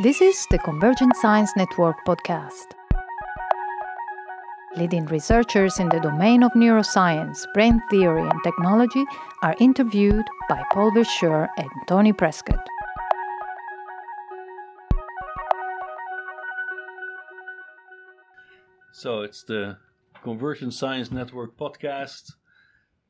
This is the Convergent Science Network podcast. Leading researchers in the domain of neuroscience, brain theory, and technology are interviewed by Paul Verschure and Tony Prescott. So it's the Convergent Science Network podcast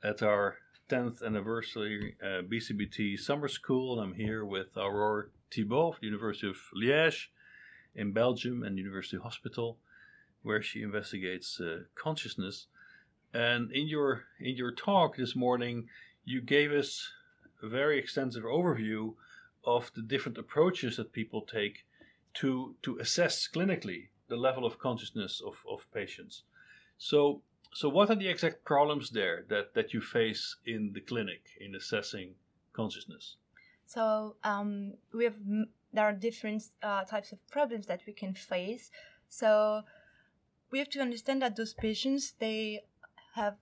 at our 10th anniversary uh, BCBT Summer School. I'm here with Aurore Thibaut of the University of Liège in Belgium and University Hospital, where she investigates uh, consciousness. And in your in your talk this morning, you gave us a very extensive overview of the different approaches that people take to to assess clinically the level of consciousness of, of patients. So so what are the exact problems there that, that you face in the clinic in assessing consciousness? So um, we have there are different uh, types of problems that we can face. So we have to understand that those patients they have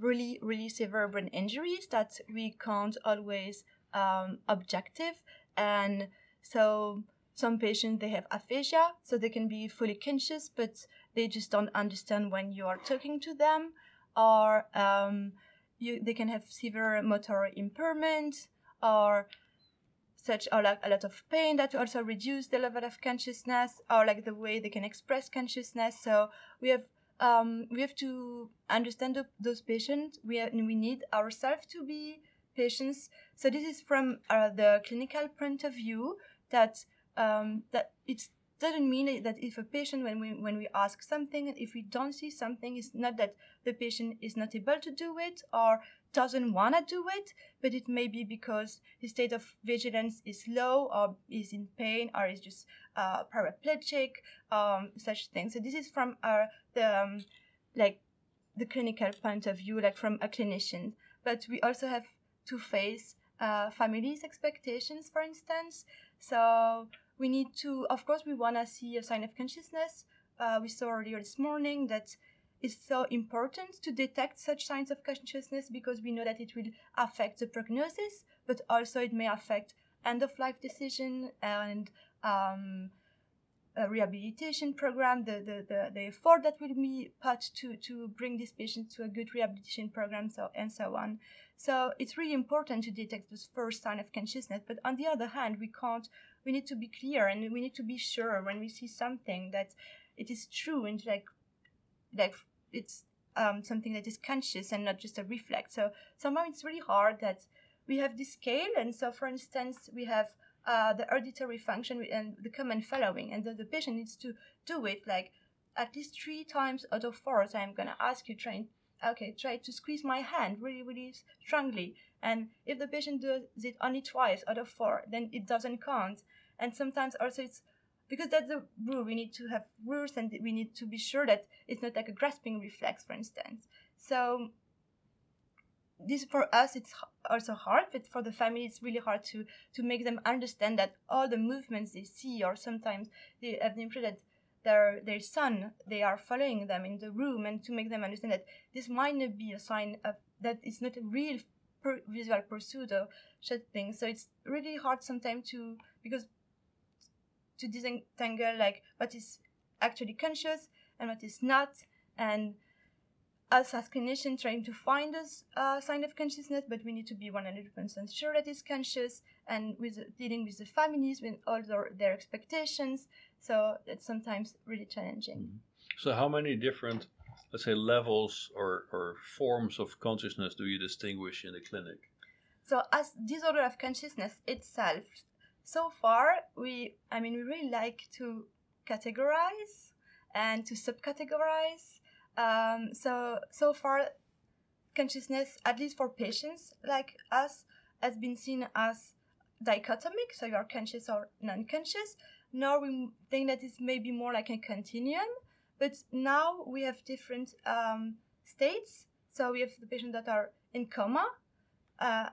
really really severe brain injuries that we can't always um, objective, and so some patients they have aphasia, so they can be fully conscious, but they just don't understand when you are talking to them, or um, you, they can have severe motor impairment, or such or like a lot of pain that also reduce the level of consciousness or like the way they can express consciousness. So we have um, we have to understand the, those patients. We have, we need ourselves to be patients. So this is from uh, the clinical point of view that um, that it doesn't mean that if a patient when we when we ask something if we don't see something it's not that the patient is not able to do it or doesn't want to do it but it may be because his state of vigilance is low or is in pain or is just uh, paraplegic um, such things. So this is from our the um, like the clinical point of view like from a clinician. But we also have to face uh, families expectations for instance. So we need to, of course, we want to see a sign of consciousness. Uh, we saw earlier this morning that it's so important to detect such signs of consciousness because we know that it will affect the prognosis, but also it may affect end of life decision and um, a rehabilitation program, the, the, the, the effort that will be put to, to bring this patient to a good rehabilitation program, so and so on. So it's really important to detect this first sign of consciousness. But on the other hand, we can't. We need to be clear and we need to be sure when we see something that it is true and like like it's um, something that is conscious and not just a reflex. So somehow it's really hard that we have this scale, and so for instance, we have uh, the auditory function and the command following, and the, the patient needs to do it like at least three times out of four. So I'm gonna ask you, try okay, try to squeeze my hand really, really strongly. And if the patient does it only twice out of four, then it doesn't count. And sometimes also it's because that's a rule. We need to have rules, and we need to be sure that it's not like a grasping reflex, for instance. So this for us it's also hard but for the family it's really hard to to make them understand that all the movements they see or sometimes they have the impression that their their son they are following them in the room and to make them understand that this might not be a sign of that it's not a real per, visual pursuit of such things so it's really hard sometimes to because to disentangle like what is actually conscious and what is not and us as clinicians trying to find us uh, sign of consciousness, but we need to be 100% sure that it's conscious and with dealing with the families with all their, their expectations. So it's sometimes really challenging. Mm-hmm. So, how many different, let's say, levels or, or forms of consciousness do you distinguish in the clinic? So, as disorder of consciousness itself, so far we, I mean, we really like to categorize and to subcategorize um, so so far, consciousness, at least for patients like us, has been seen as dichotomic. So you are conscious or non-conscious. Now we think that it's maybe more like a continuum. But now we have different um, states. So we have the patients that are in coma, uh,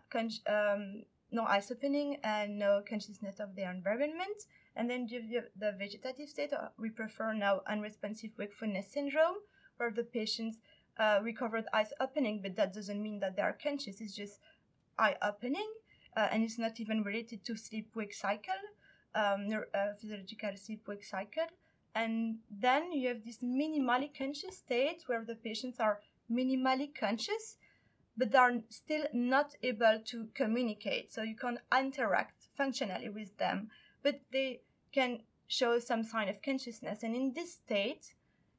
um, no eyes opening, and no consciousness of their environment. And then the vegetative state, uh, we prefer now unresponsive wakefulness syndrome, where the patients uh, recovered eyes opening, but that doesn't mean that they are conscious. It's just eye opening, uh, and it's not even related to sleep wake cycle. um, uh, physiological sleep-wake cycle. And then you have this minimally conscious state where the patients are minimally conscious, but they are still not able to communicate. So you can't interact functionally with them, but they can show some sign of consciousness. And in this state,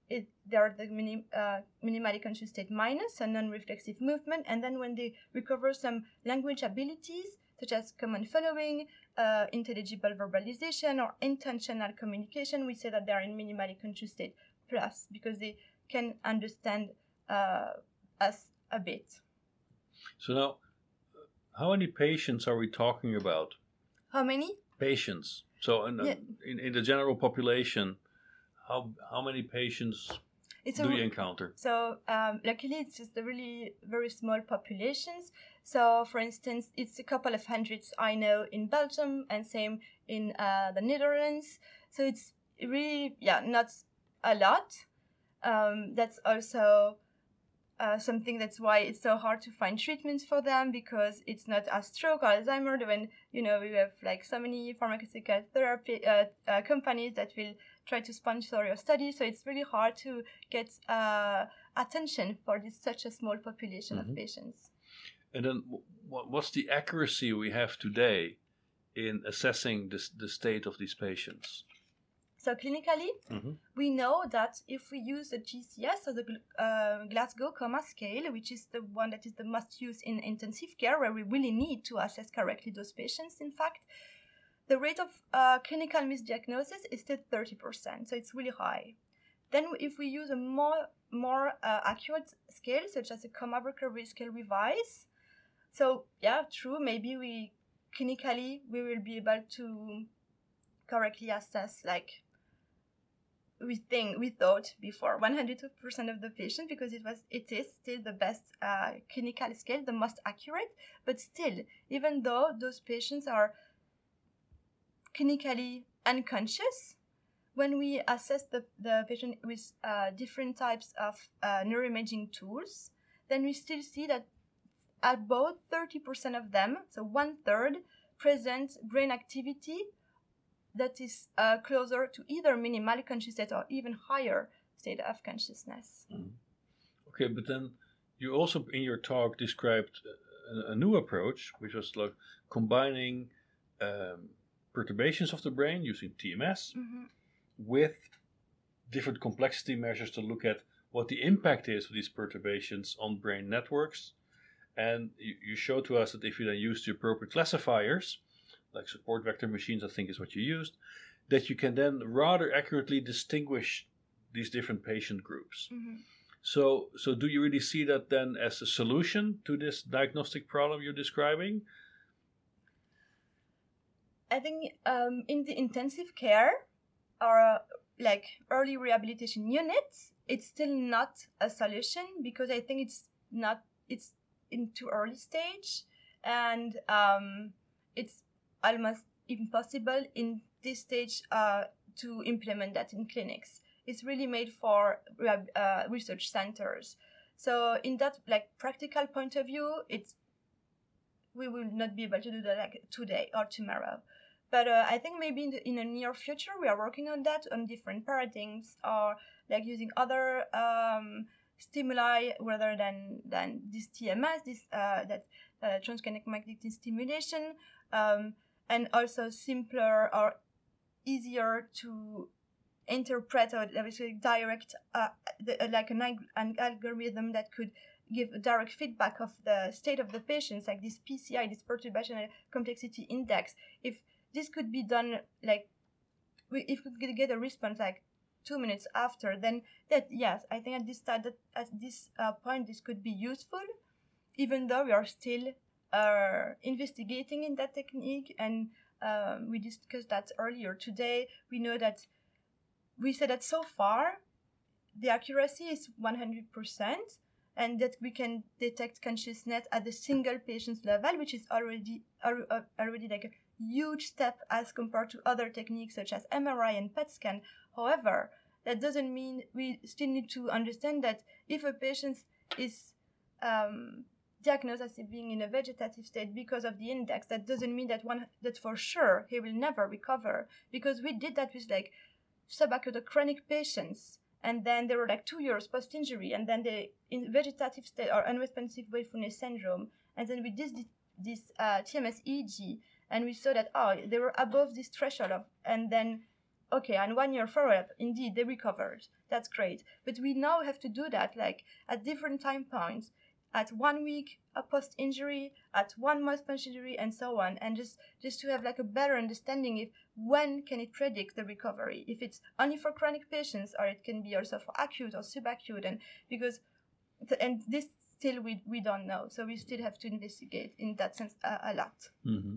it, there are the minim, uh, minimally conscious state minus, a non-reflexive movement, and then when they recover some language abilities, such as command following, uh, intelligible verbalization, or intentional communication, we say that they are in minimally conscious state plus because they can understand uh, us a bit. So now, how many patients are we talking about? How many? Patients. So in, Yeah. in, in the general population, how how many patients It's do a, you encounter? So um, luckily, it's just a really very small populations. So, for instance, it's a couple of hundreds I know in Belgium, and same in uh, the Netherlands. So it's really yeah not a lot. Um, that's also uh, something that's why it's so hard to find treatments for them because it's not as stroke or Alzheimer when you know we have like so many pharmaceutical therapy uh, uh, companies that will try to sponsor your study. So it's really hard to get uh, attention for this such a small population Mhm. of patients. And then, what, what's the accuracy we have today in assessing this, the state of these patients? So clinically, Mhm. we know that if we use the GCS, so the uh, Glasgow Coma Scale, which is the one that is the most used in intensive care, where we really need to assess correctly those patients, in fact, the rate of uh, clinical misdiagnosis is still 30%, so it's really high. Then, if we use a more more uh, accurate scale, such as the coma recovery scale revise, so yeah, true, maybe we clinically we will be able to correctly assess like we think we thought before 102% of the patients because it was it is still the best uh, clinical scale the most accurate but still even though those patients are clinically unconscious when we assess the, the patient with uh, different types of uh, neuroimaging tools then we still see that about 30% of them so one third present brain activity that is uh, closer to either minimal consciousness or even higher state of consciousness. Okay, but then you also in your talk described a, a new approach, which was like combining um, perturbations of the brain using TMS Mhm. with different complexity measures to look at what the impact is of these perturbations on brain networks. And you, you show to us that if you then use the appropriate classifiers, like support vector machines, I think is what you used, that you can then rather accurately distinguish these different patient groups. Mhm. So, so do you really see that then as a solution to this diagnostic problem you're describing? I think um, in the intensive care or uh, like early rehabilitation units, it's still not a solution because I think it's not it's in too early stage and um, it's almost impossible in this stage uh, to implement that in clinics. It's really made for uh, research centers. So in that like practical point of view, it's we will not be able to do that like today or tomorrow. But uh, I think maybe in the in the near future we are working on that on different paradigms or like using other um, stimuli rather than than this TMS, this uh, that uh, transcranial magnetic stimulation, um, and also simpler or easier to interpret or basically direct uh, the, uh, like an, an algorithm that could give direct feedback of the state of the patients like this pci this perturbational complexity index. If this could be done like if we could get a response like two minutes after then that yes i think at this that at this uh, point this could be useful even though we are still uh, investigating in that technique and um, we discussed that earlier today. We know that we said that so far the accuracy is 100% and that we can detect consciousness at the single patient's level which is already al- al- already like a huge step as compared to other techniques such as mri and pet scan. However that doesn't mean we still need to understand that if a patient is um, diagnosed as being in a vegetative state because of the index, that doesn't mean that one that for sure he will never recover. Because we did that with like subacute chronic patients, and then they were like two years post injury, and then they in vegetative state or unresponsive wakefulness syndrome, and then we did this, uh, TMS EEG, and we saw that oh they were above this threshold of, and then okay, and one year follow up, indeed they recovered. That's great, but we now have to do that like at different time points at one week a post injury, at one month post injury, and so on, and just just to have like a better understanding if when can it predict the recovery, if it's only for chronic patients or it can be also for acute or subacute, and because and this still we we don't know, so we still have to investigate in that sense a, a lot. Mm-hmm.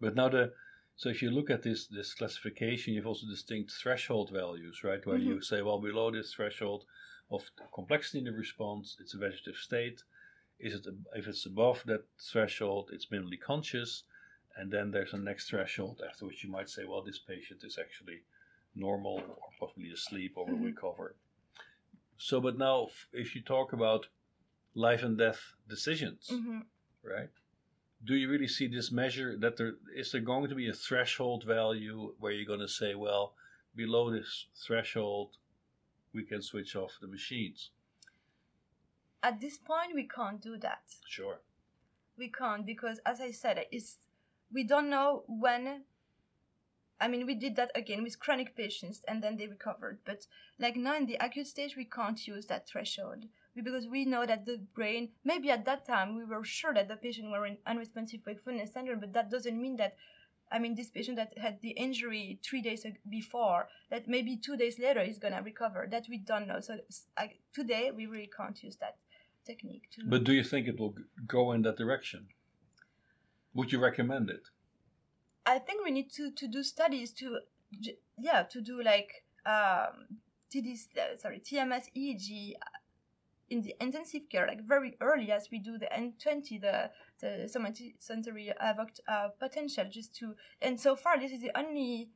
But now the so if you look at this this classification, you have also distinct threshold values, right? Where mm-hmm. you say, well, below this threshold of complexity in the response, it's a vegetative state is it if it's above that threshold, it's minimally conscious, and then there's a next threshold after which you might say, well, this patient is actually normal or possibly asleep or will mm-hmm. recover. So, but now if you talk about life and death decisions, mm-hmm. right? Do you really see this measure that there is there going to be a threshold value where you're going to say, well, below this threshold, we can switch off the machines? At this point we can't do that sure we can't because as i said it's we don't know when i mean we did that again with chronic patients and then they recovered but like now in the acute stage we can't use that threshold because we know that the brain maybe at that time we were sure that the patient were in unresponsive wakefulness syndrome but that doesn't mean that I mean, this patient that had the injury three days before, that maybe two days later is gonna recover. That we don't know. So I, today we really can't use that technique too. But do you think it will go in that direction? Would you recommend it? I think we need to, to do studies to, yeah, to do like um, TD, uh, sorry, TMS EEG uh, in the intensive care, like very early as we do the N20, the, the somatosensory evoked uh, potential, just to, and so far this is the only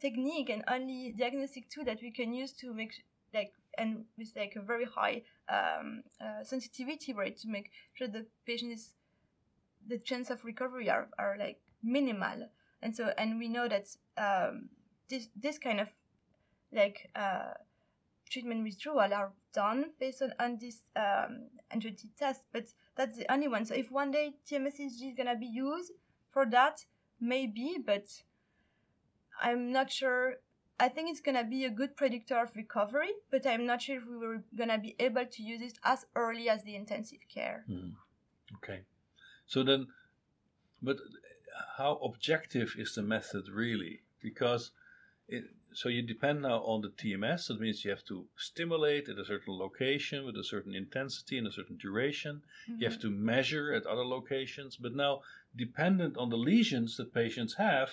technique and only diagnostic tool that we can use to make like and with like a very high um, uh, sensitivity rate to make sure the patient is the chance of recovery are, are like minimal. And so and we know that um, this this kind of like uh, treatment withdrawal are done based on, on this um, N20 test but that's the only one. So if one day TMSEG is gonna be used for that maybe but I'm not sure I think it's gonna be a good predictor of recovery, but I'm not sure if we were gonna be able to use it as early as the intensive care. Mm. Okay, so then, but how objective is the method really? Because it, so you depend now on the TMS. That means you have to stimulate at a certain location with a certain intensity and a certain duration. Mm-hmm. You have mm-hmm. to measure at other locations. But now, dependent on the lesions that patients have,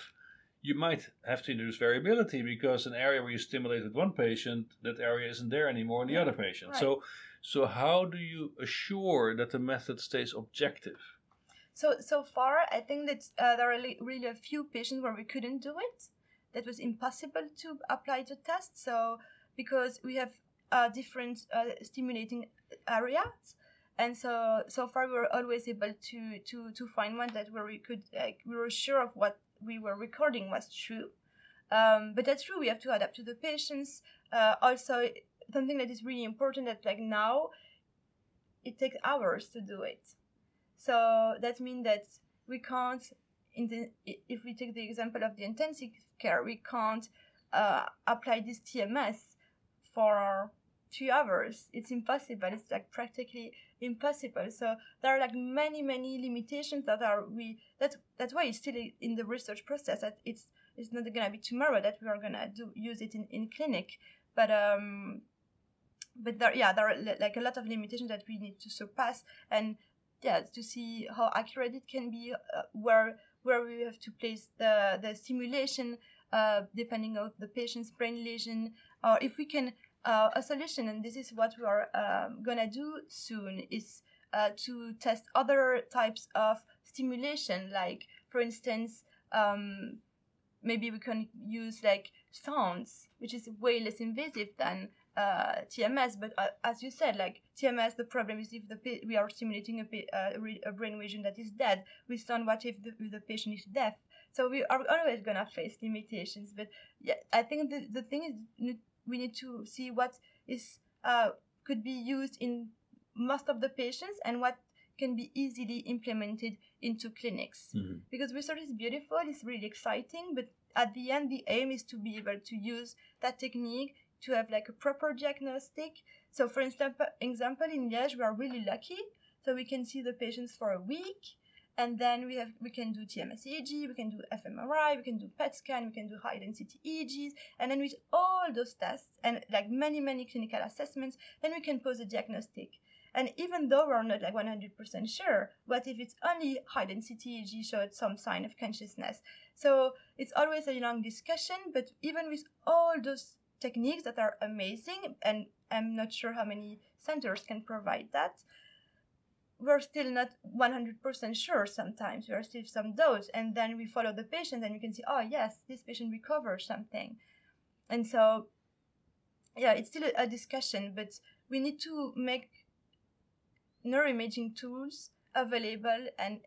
you might have to introduce variability because an area where you stimulated one patient, that area isn't there anymore in the other patient. Right. So, so how do you assure that the method stays objective? So, so far, I think that uh, there are really, really a few patients where we couldn't do it. That was impossible to apply the test. So, because we have uh, different uh, stimulating areas, and so so far we were always able to to to find one that where we could like we were sure of what we were recording was true. Um, but that's true. We have to adapt to the patients. Uh, also, something that is really important that like now, it takes hours to do it. So that means that we can't. In the, if we take the example of the intensive care, we can't uh, apply this TMS for two hours. It's impossible. It's like practically impossible. So there are like many, many limitations that are we that's that's why it's still in the research process that it's it's not gonna be tomorrow that we are gonna do use it in, in clinic. But um but there yeah, there are like a lot of limitations that we need to surpass and yeah, to see how accurate it can be, uh, where where we have to place the the stimulation uh, depending on the patient's brain lesion, or if we can uh, a solution, and this is what we are um, gonna do soon, is uh, to test other types of stimulation, like for instance, um, maybe we can use like sounds, which is way less invasive than uh, TMS. But uh, as you said, like TMS, the problem is if the we are stimulating a, pa- uh, a brain region that is dead. We stand what if the, the patient is deaf? So we are always gonna face limitations. But yeah, I think the, the thing is we need to see what is uh, could be used in most of the patients and what can be easily implemented into clinics. Mm-hmm. Because research is beautiful, it's really exciting, but at the end, the aim is to be able to use that technique to have like a proper diagnostic. So, for instance, example in Liège, we are really lucky, so we can see the patients for a week, and then we have we can do TMS EEG, we can do fMRI, we can do PET scan, we can do high density EEGs, and then with all those tests and like many many clinical assessments, then we can pose a diagnostic. And even though we're not like 100% sure, what if it's only high density EEG showed some sign of consciousness? So it's always a long discussion, but even with all those techniques that are amazing, and I'm not sure how many centers can provide that, we're still not 100% sure sometimes. We are still some dose, and then we follow the patient, and we can see, oh, yes, this patient recovers something. And so, yeah, it's still a discussion, but we need to make neuroimaging tools available and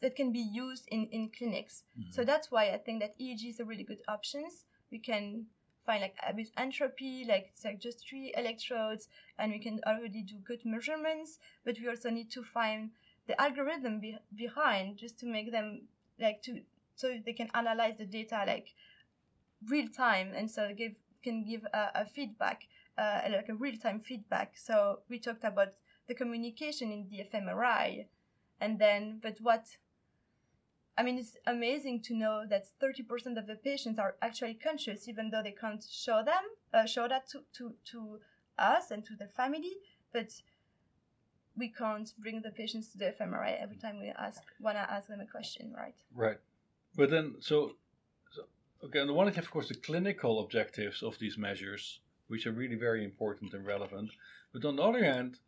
that can be used in, in clinics. Mm-hmm. So that's why I think that EEG is a really good options. We can find like with entropy, like it's like just three electrodes, and we can already do good measurements. But we also need to find the algorithm be- behind just to make them like to so they can analyze the data like real time, and so give can give a, a feedback, uh, like a real time feedback. So we talked about the communication in the fMRI, and then but what I mean, it's amazing to know that 30% of the patients are actually conscious, even though they can't show them, uh, show that to, to, to us and to their family. But we can't bring the patients to the fMRI every time we ask, want to ask them a question, right? Right. But then, so, so okay, on the one hand, of course, the clinical objectives of these measures, which are really very important and relevant. But on the other hand,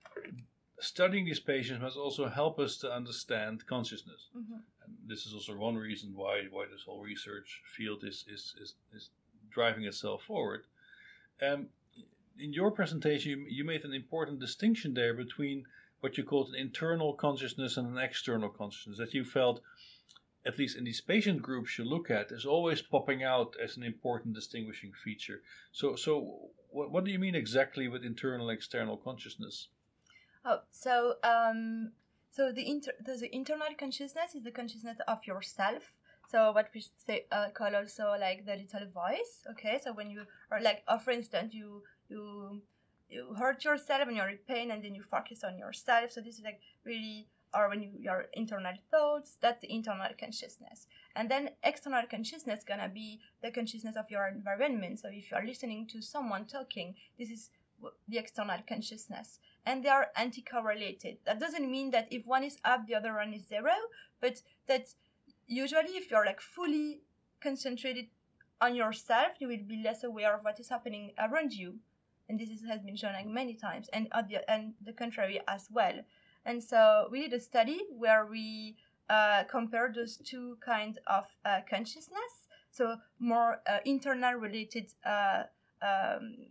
studying these patients must also help us to understand consciousness. Mm-hmm. And this is also one reason why why this whole research field is is is, is driving itself forward. Um, in your presentation, you, you made an important distinction there between what you called an internal consciousness and an external consciousness that you felt at least in these patient groups you look at is always popping out as an important distinguishing feature so so what, what do you mean exactly with internal external consciousness Oh, so um, so the inter the internal consciousness is the consciousness of yourself. So what we say uh, call also like the little voice. Okay, so when you are like, oh, for instance, you you you hurt yourself and you're in pain, and then you focus on yourself. So this is like really or when you your internal thoughts that's the internal consciousness and then external consciousness gonna be the consciousness of your environment so if you are listening to someone talking this is the external consciousness and they are anti-correlated. That doesn't mean that if one is up, the other one is zero, but that usually if you're like fully concentrated on yourself, you will be less aware of what is happening around you. And this is, has been shown like many times, and the, and the contrary as well. And so we did a study where we uh, compared those two kinds of uh, consciousness. So more uh, internal related uh, um,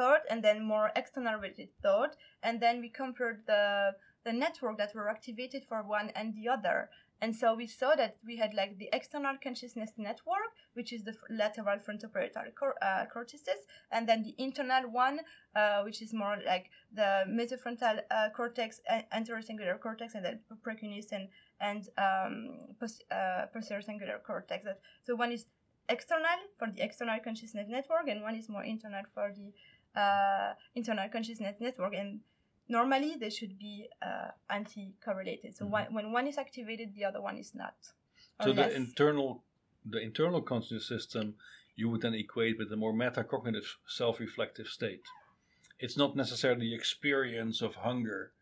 thought and then more external related thought and then we compared the the network that were activated for one and the other. And so we saw that we had like the external consciousness network which is the lateral frontoparietal cor- uh, cortices and then the internal one uh, which is more like the mesofrontal uh, cortex anterocingulate cortex and then precuneus and, and um, post, uh, posterior cingulate cortex so one is external for the external consciousness network and one is more internal for the uh, internal consciousness network and normally they should be uh, anti-correlated so mm-hmm. one, when one is activated the other one is not so the internal the internal consciousness system you would then equate with a more metacognitive self-reflective state it's not necessarily the experience of hunger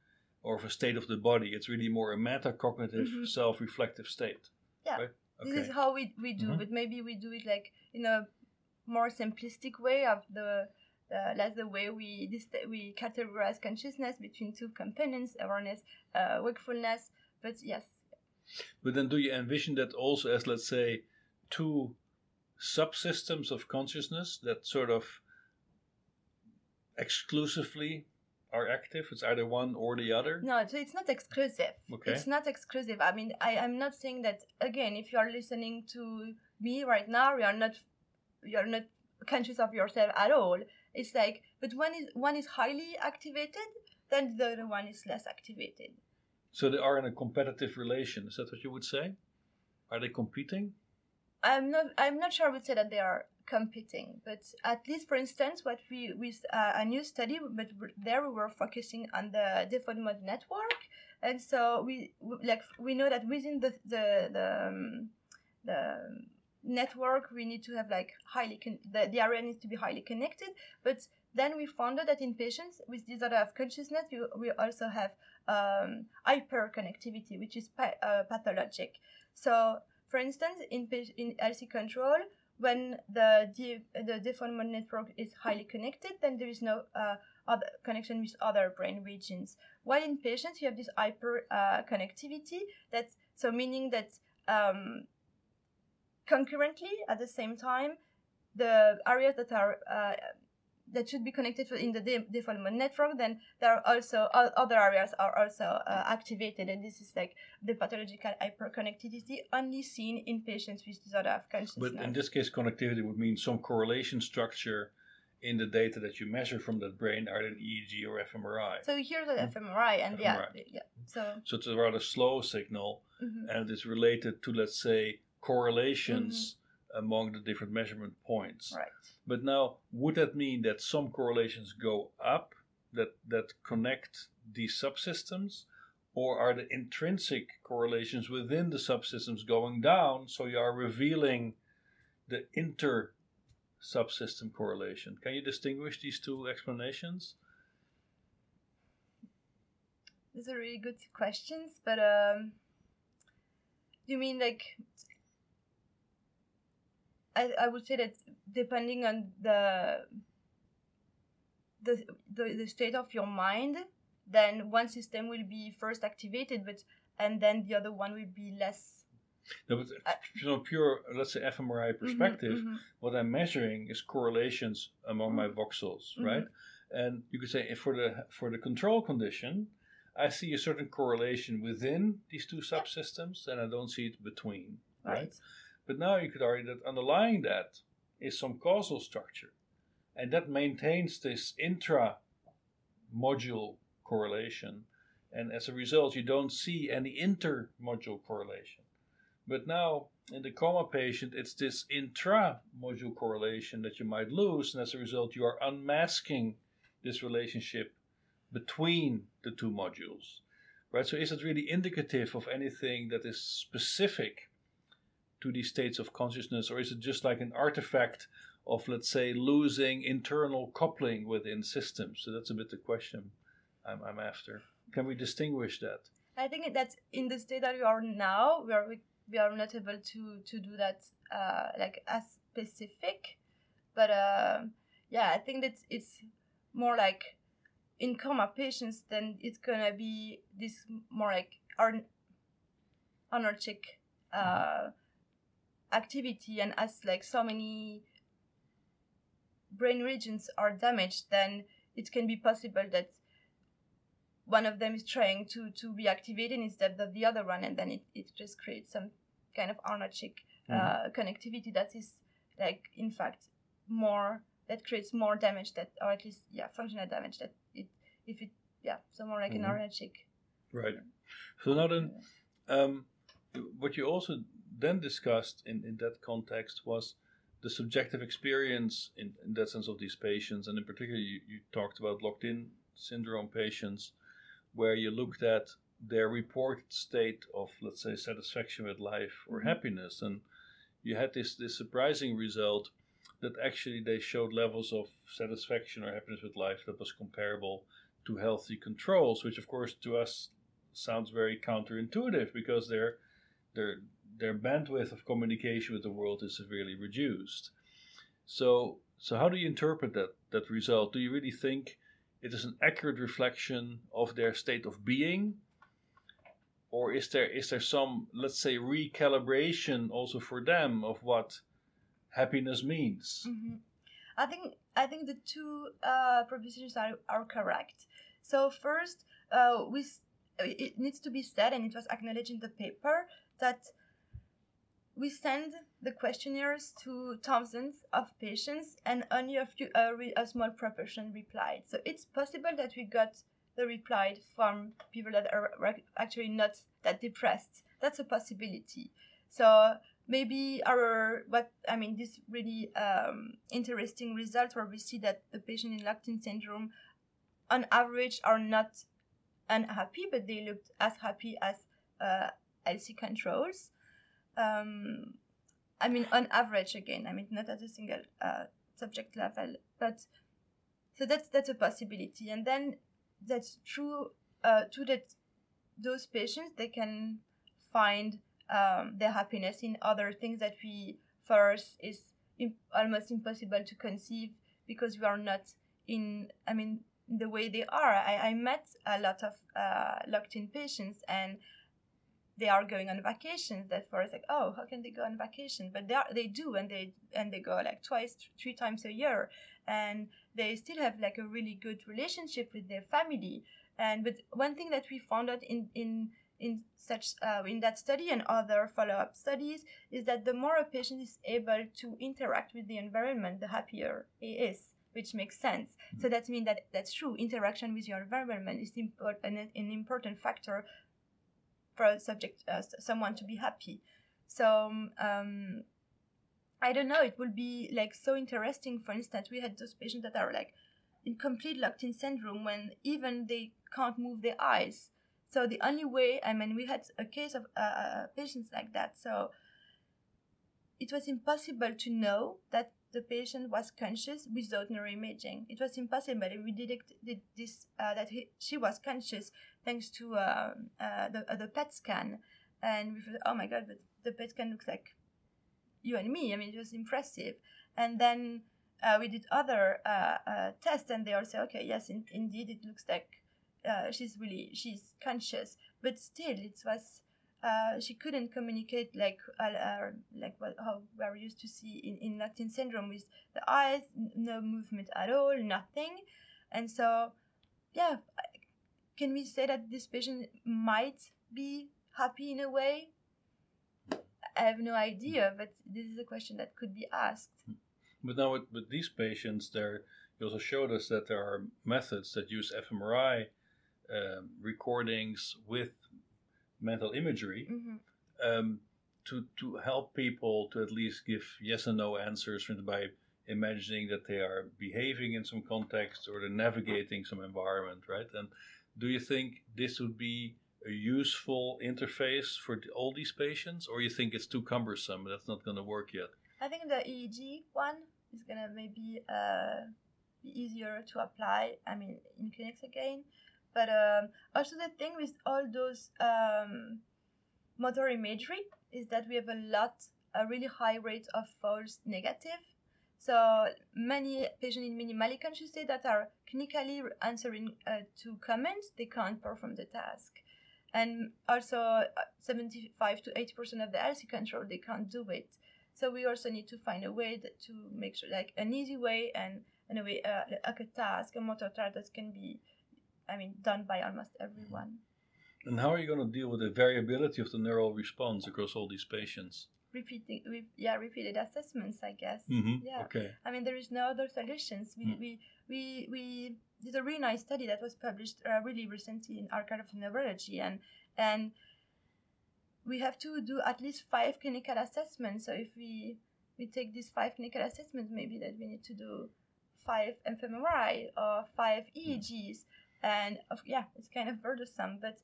or of a state of the body it's really more a metacognitive mm-hmm. self-reflective state yeah right? okay. this is how we, we do mm-hmm. but maybe we do it like in a more simplistic way of the uh, that's the way we dist- we categorize consciousness between two components: awareness, uh, wakefulness. But yes. But then, do you envision that also as, let's say, two subsystems of consciousness that sort of exclusively are active? It's either one or the other? No, so it's not exclusive. Okay. It's not exclusive. I mean, I, I'm not saying that again. If you are listening to me right now, you are not you are not conscious of yourself at all. It's like, but one is one is highly activated, then the other one is less activated. So they are in a competitive relation. Is that what you would say? Are they competing? I'm not. I'm not sure I would say that they are competing, but at least, for instance, what we with uh, a new study, but there we were focusing on the default mode network, and so we we- like we know that within the the the, um, the network we need to have like highly con- the, the area needs to be highly connected. But then we found out that in patients with disorder of consciousness we, we also have um, hyperconnectivity which is pa- uh, pathologic. So for instance in pa- in healthy control when the de- the default mode network is highly connected then there is no uh, other connection with other brain regions. While in patients you have this hyper uh, connectivity that's so meaning that um, concurrently at the same time the areas that are uh, that should be connected in the de- default mode network then there are also other areas are also uh, activated and this is like the pathological hyperconnectivity only seen in patients with disorder of consciousness But in this case, connectivity would mean some correlation structure in the data that you measure from that brain, either an EEG or fMRI. so here's the fMRI and yeah fMRI. yeah so So it's a rather slow signal, mhm. and it is related to, let's say, correlations among the different measurement points. right But now, would that mean that some correlations go up that that connect these subsystems, or are the intrinsic correlations within the subsystems going down? So you are revealing the inter subsystem correlation. Can you distinguish these two explanations? These are really good questions, but um, you mean like I, I would say that depending on the, the the the state of your mind, then one system will be first activated, but and then the other one will be less. No, but I- from a pure, let's say, fMRI Mhm, perspective, mhm. what I'm measuring is correlations among my voxels, Mhm. right? And you could say if for the for the control condition, I see a certain correlation within these two subsystems, and I don't see it between, right? Right. But now you could argue that underlying that is some causal structure, and that maintains this intra module correlation, and as a result, you don't see any inter module correlation. But now in the coma patient, it's this intra module correlation that you might lose, and as a result, you are unmasking this relationship between the two modules. Right? So, is it really indicative of anything that is specific to these states of consciousness, or is it just like an artifact of, let's say, losing internal coupling within systems? So, that's a bit the question I'm, I'm after. Can we distinguish that? I think that in the state that we are now, we are we, we are not able to to do that uh, like as specific, but um yeah, I think that it's more like in coma patients, then it's gonna be this more like ar- anarchic uh, activity, and as like so many brain regions are damaged, then it can be possible that one of them is trying to to be activated instead of the other one, and then it, it just creates some kind of anarchic uh, connectivity that is like in fact more that creates more damage that or at least yeah functional damage that it if it yeah so more like Mhm. an anarchic Right. So now then, um, what you also then discussed in, in that context was the subjective experience in, in that sense of these patients, and in particular, you, you talked about locked in syndrome patients, where you looked at their reported state of, let's say, satisfaction with life or Mhm. happiness, and you had this this surprising result that actually they showed levels of satisfaction or happiness with life that was comparable to healthy controls, which of course to us sounds very counterintuitive because their their their bandwidth of communication with the world is severely reduced. So so how do you interpret that that result? Do you really think it is an accurate reflection of their state of being? Or is there is there some let's say recalibration also for them of what happiness means? Mhm. I think I think the two uh, propositions are, are correct. So first, uh, we it needs to be said, and it was acknowledged in the paper that we send the questionnaires to thousands of patients, and only a few a, a small proportion replied. So it's possible that we got the reply from people that are actually not that depressed. That's a possibility. So maybe our what I mean this really um, interesting result where we see that the patient in locked-in syndrome, on average, are not unhappy, but they looked as happy as uh, healthy controls. Um, I mean, on average, again, I mean, not at a single uh, subject level, but so that's that's a possibility, and then that's true. Uh, to that, those patients they can find um, their happiness in other things that we for us is imp- almost impossible to conceive because we are not in. I mean, the way they are. I, I met a lot of uh, locked in patients and they are going on vacations. That for us, like, oh, how can they go on vacation? But they are, they do, and they and they go like twice, three times a year, and they still have like a really good relationship with their family. And but one thing that we found out in in in such uh, in that study and other follow-up studies is that the more a patient is able to interact with the environment, the happier he is which makes sense. Mm-hmm. So that means that that's true. Interaction with your environment is important, an, an important factor for a subject, uh, someone to be happy. So um, I don't know. It will be like so interesting. For instance, we had those patients that are like in complete locked-in syndrome when even they can't move their eyes. So the only way, I mean, we had a case of uh, uh patients like that. So it was impossible to know that the patient was conscious without neuroimaging. It was impossible. We detected this uh, that he, she was conscious thanks to uh, uh, the, uh, the PET scan, and we thought, oh my god, but the PET scan looks like you and me. I mean, it was impressive. And then uh, we did other tests, and they all say, okay, yes, in, indeed, it looks like she's really she's conscious, but still, it was uh, she couldn't communicate like uh, like what how we're used to see in, in locked-in syndrome with the eyes, no movement at all, nothing. And so, yeah, can we say that this patient might be happy in a way? I have no idea, but this is a question that could be asked. But now with, with these patients, there you also showed us that there are methods that use fMRI um, recordings with mental imagery mm-hmm. um, to to help people to at least give yes and no answers by imagining that they are behaving in some context or they're navigating some environment, right? And do you think this would be a useful interface for all these patients, or you think it's too cumbersome? That's not going to work yet. I think the EEG one is going to maybe uh, be easier to apply. I mean, in clinics again, but um, also the thing with all those um, motor imagery is that we have a lot, a really high rate of false negative. So many patients in minimally conscious state that are clinically answering uh, to comments, they can't perform the task. And also uh, 75 to 80% of the healthy control, they can't do it. So we also need to find a way that, to make sure, like an easy way and, and a way, uh, like a task, a motor task that can be I mean, done by almost everyone. And how are you going to deal with the variability of the neural response across all these patients? Repeating, re- yeah, repeated assessments, I guess. Mm-hmm. Yeah. Okay. I mean, there is no other solutions. We, mm. we, we, we did a really nice study that was published uh, really recently in Archive of Neurology, and and we have to do at least five clinical assessments. So if we we take these five clinical assessments, maybe that we need to do five fMRI or five EEGs and yeah, it's kind of burdensome, but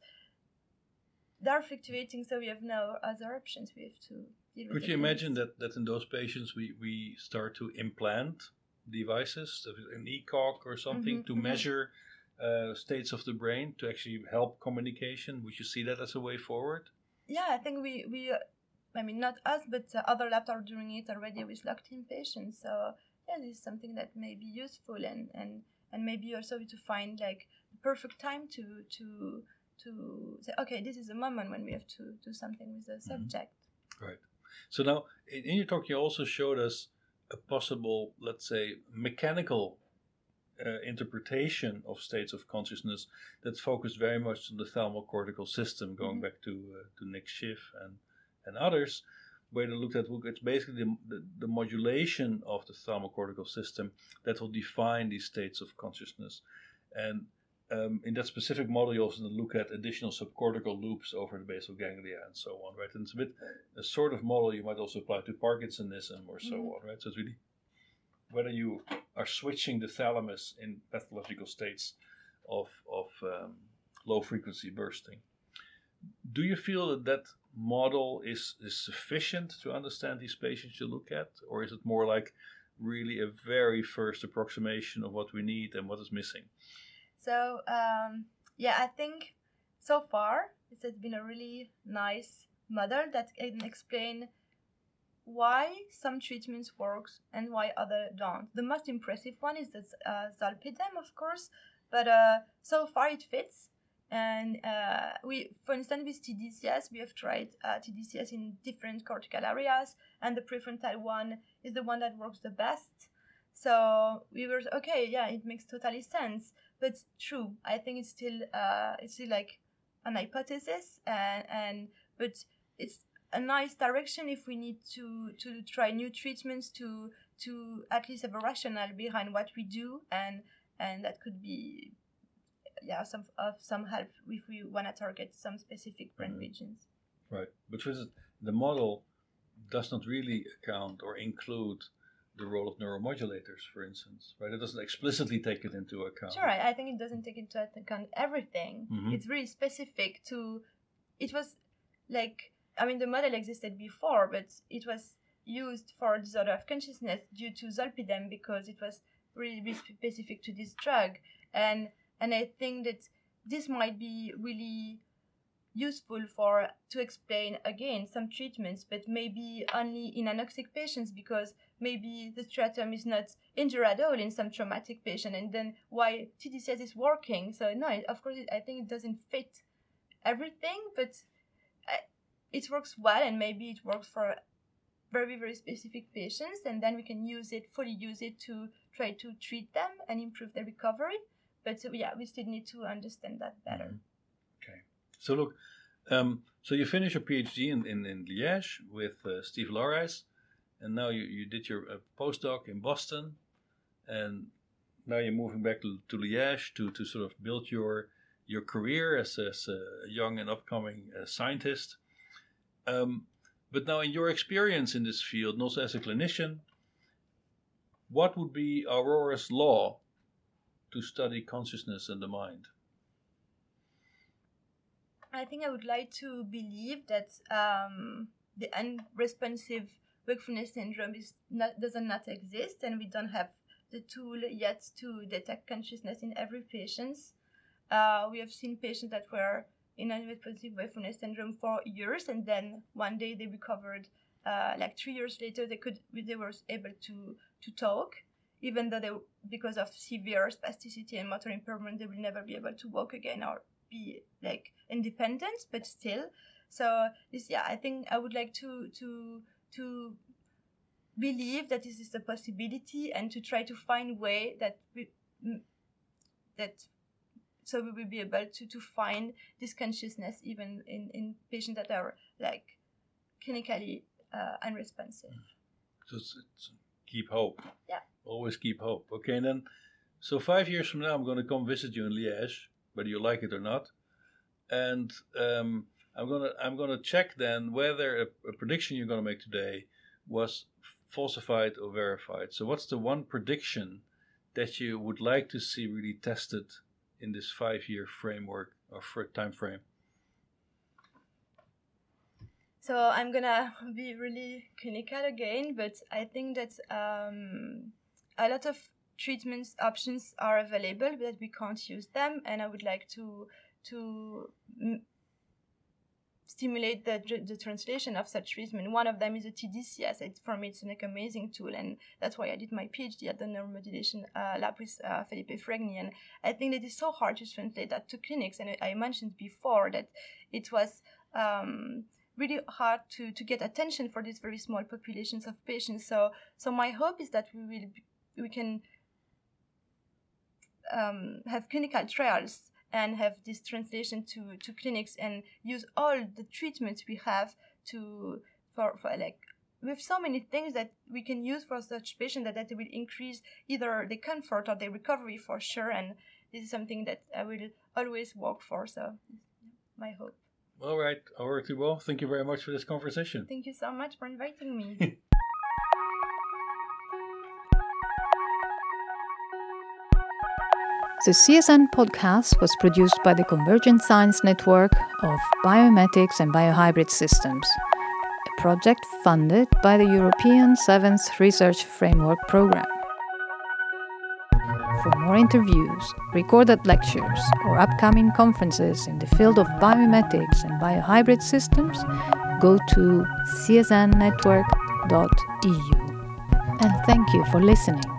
they're fluctuating, so we have no other options. We have to Could you imagine that, that in those patients we, we start to implant devices, an ECOG or something, mm-hmm, to mm-hmm. measure uh, states of the brain to actually help communication? Would you see that as a way forward? Yeah, I think we, we uh, I mean, not us, but uh, other labs are doing it already with locked in patients. So, yeah, this is something that may be useful and, and, and maybe also to find like the perfect time to to to say, okay, this is a moment when we have to do something with the mm-hmm. subject. Right. So now, in your talk, you also showed us a possible, let's say, mechanical uh, interpretation of states of consciousness that focused very much on the thalamocortical system, going mm-hmm. back to uh, to Nick Schiff and and others, where they looked at it's basically the, the, the, modulation of the thalamocortical system that will define these states of consciousness, and um, in that specific model, you also look at additional subcortical loops over the basal ganglia and so on, right? And it's a bit a sort of model you might also apply to Parkinsonism or so mm-hmm. on, right? So it's really whether you are switching the thalamus in pathological states of, of um, low frequency bursting. Do you feel that that model is, is sufficient to understand these patients you look at, or is it more like really a very first approximation of what we need and what is missing? So, um, yeah, I think so far it has been a really nice model that can explain why some treatments works and why other don't. The most impressive one is the uh, zolpidem, of course, but uh, so far it fits. And uh, we, for instance, with TDCS, we have tried uh, TDCS in different cortical areas, and the prefrontal one is the one that works the best. So we were okay, yeah, it makes totally sense. But true, I think it's still uh, it's still like an hypothesis, and and but it's a nice direction if we need to to try new treatments to to at least have a rationale behind what we do and and that could be yeah some of some help if we want to target some specific brain mm-hmm. regions right but the model does not really account or include the role of neuromodulators, for instance, right? It doesn't explicitly take it into account. Sure, I, I think it doesn't take into account everything. Mm-hmm. It's really specific to. It was like I mean, the model existed before, but it was used for disorder of consciousness due to zolpidem because it was really specific to this drug. And and I think that this might be really useful for to explain again some treatments, but maybe only in anoxic patients because maybe the striatum is not injured at all in some traumatic patient, and then why TDCS is working. So no, of course, I think it doesn't fit everything, but it works well and maybe it works for very very specific patients and then we can use it fully use it to try to treat them and improve their recovery but yeah we still need to understand that better mm-hmm. So look um, so you finished your phd in, in, in liège with uh, steve Laureys and now you, you did your uh, postdoc in boston and now you're moving back to, to liège to, to sort of build your your career as, as a young and upcoming uh, scientist um, but now, in your experience in this field, and also as a clinician, what would be Aurore's law to study consciousness and the mind? I think I would like to believe that um, the unresponsive wakefulness syndrome is not, does not exist, and we don't have the tool yet to detect consciousness in every patient. Uh, we have seen patients that were in unresponsive wakefulness syndrome for years, and then one day they recovered. Uh, like three years later, they could they were able to to talk, even though they because of severe spasticity and motor impairment, they will never be able to walk again or be like independent. But still, so this yeah, I think I would like to to to believe that this is a possibility and to try to find way that we, that so we will be able to, to find this consciousness even in, in patients that are like clinically uh, unresponsive. So it's, it's keep hope. Yeah. Always keep hope. Okay, and then so five years from now, I'm going to come visit you in Liège, whether you like it or not, and um, I'm gonna I'm gonna check then whether a, a prediction you're to make today was falsified or verified. So what's the one prediction that you would like to see really tested in this five-year framework or time frame? So I'm gonna be really clinical again, but I think that um, a lot of treatments options are available, but we can't use them, and I would like to to stimulate the, the translation of such treatment. One of them is a TDCS. It, for me, it's an like, amazing tool, and that's why I did my PhD at the neuromodulation uh, lab with uh, Felipe Fregni. And I think that it's so hard to translate that to clinics. And I mentioned before that it was um, really hard to, to get attention for these very small populations of patients. So so my hope is that we will we can um, have clinical trials and have this translation to, to clinics and use all the treatments we have to for, for like with so many things that we can use for such patients that, that will increase either the comfort or the recovery for sure and this is something that I will always work for so my hope. All right, Aurore Thibaut, thank you very much for this conversation. Thank you so much for inviting me. The CSN podcast was produced by the Convergent Science Network of Biomimetics and Biohybrid Systems, a project funded by the European Seventh Research Framework Programme. For more interviews, recorded lectures, or upcoming conferences in the field of biomimetics and biohybrid systems, go to csnnetwork.eu. And thank you for listening.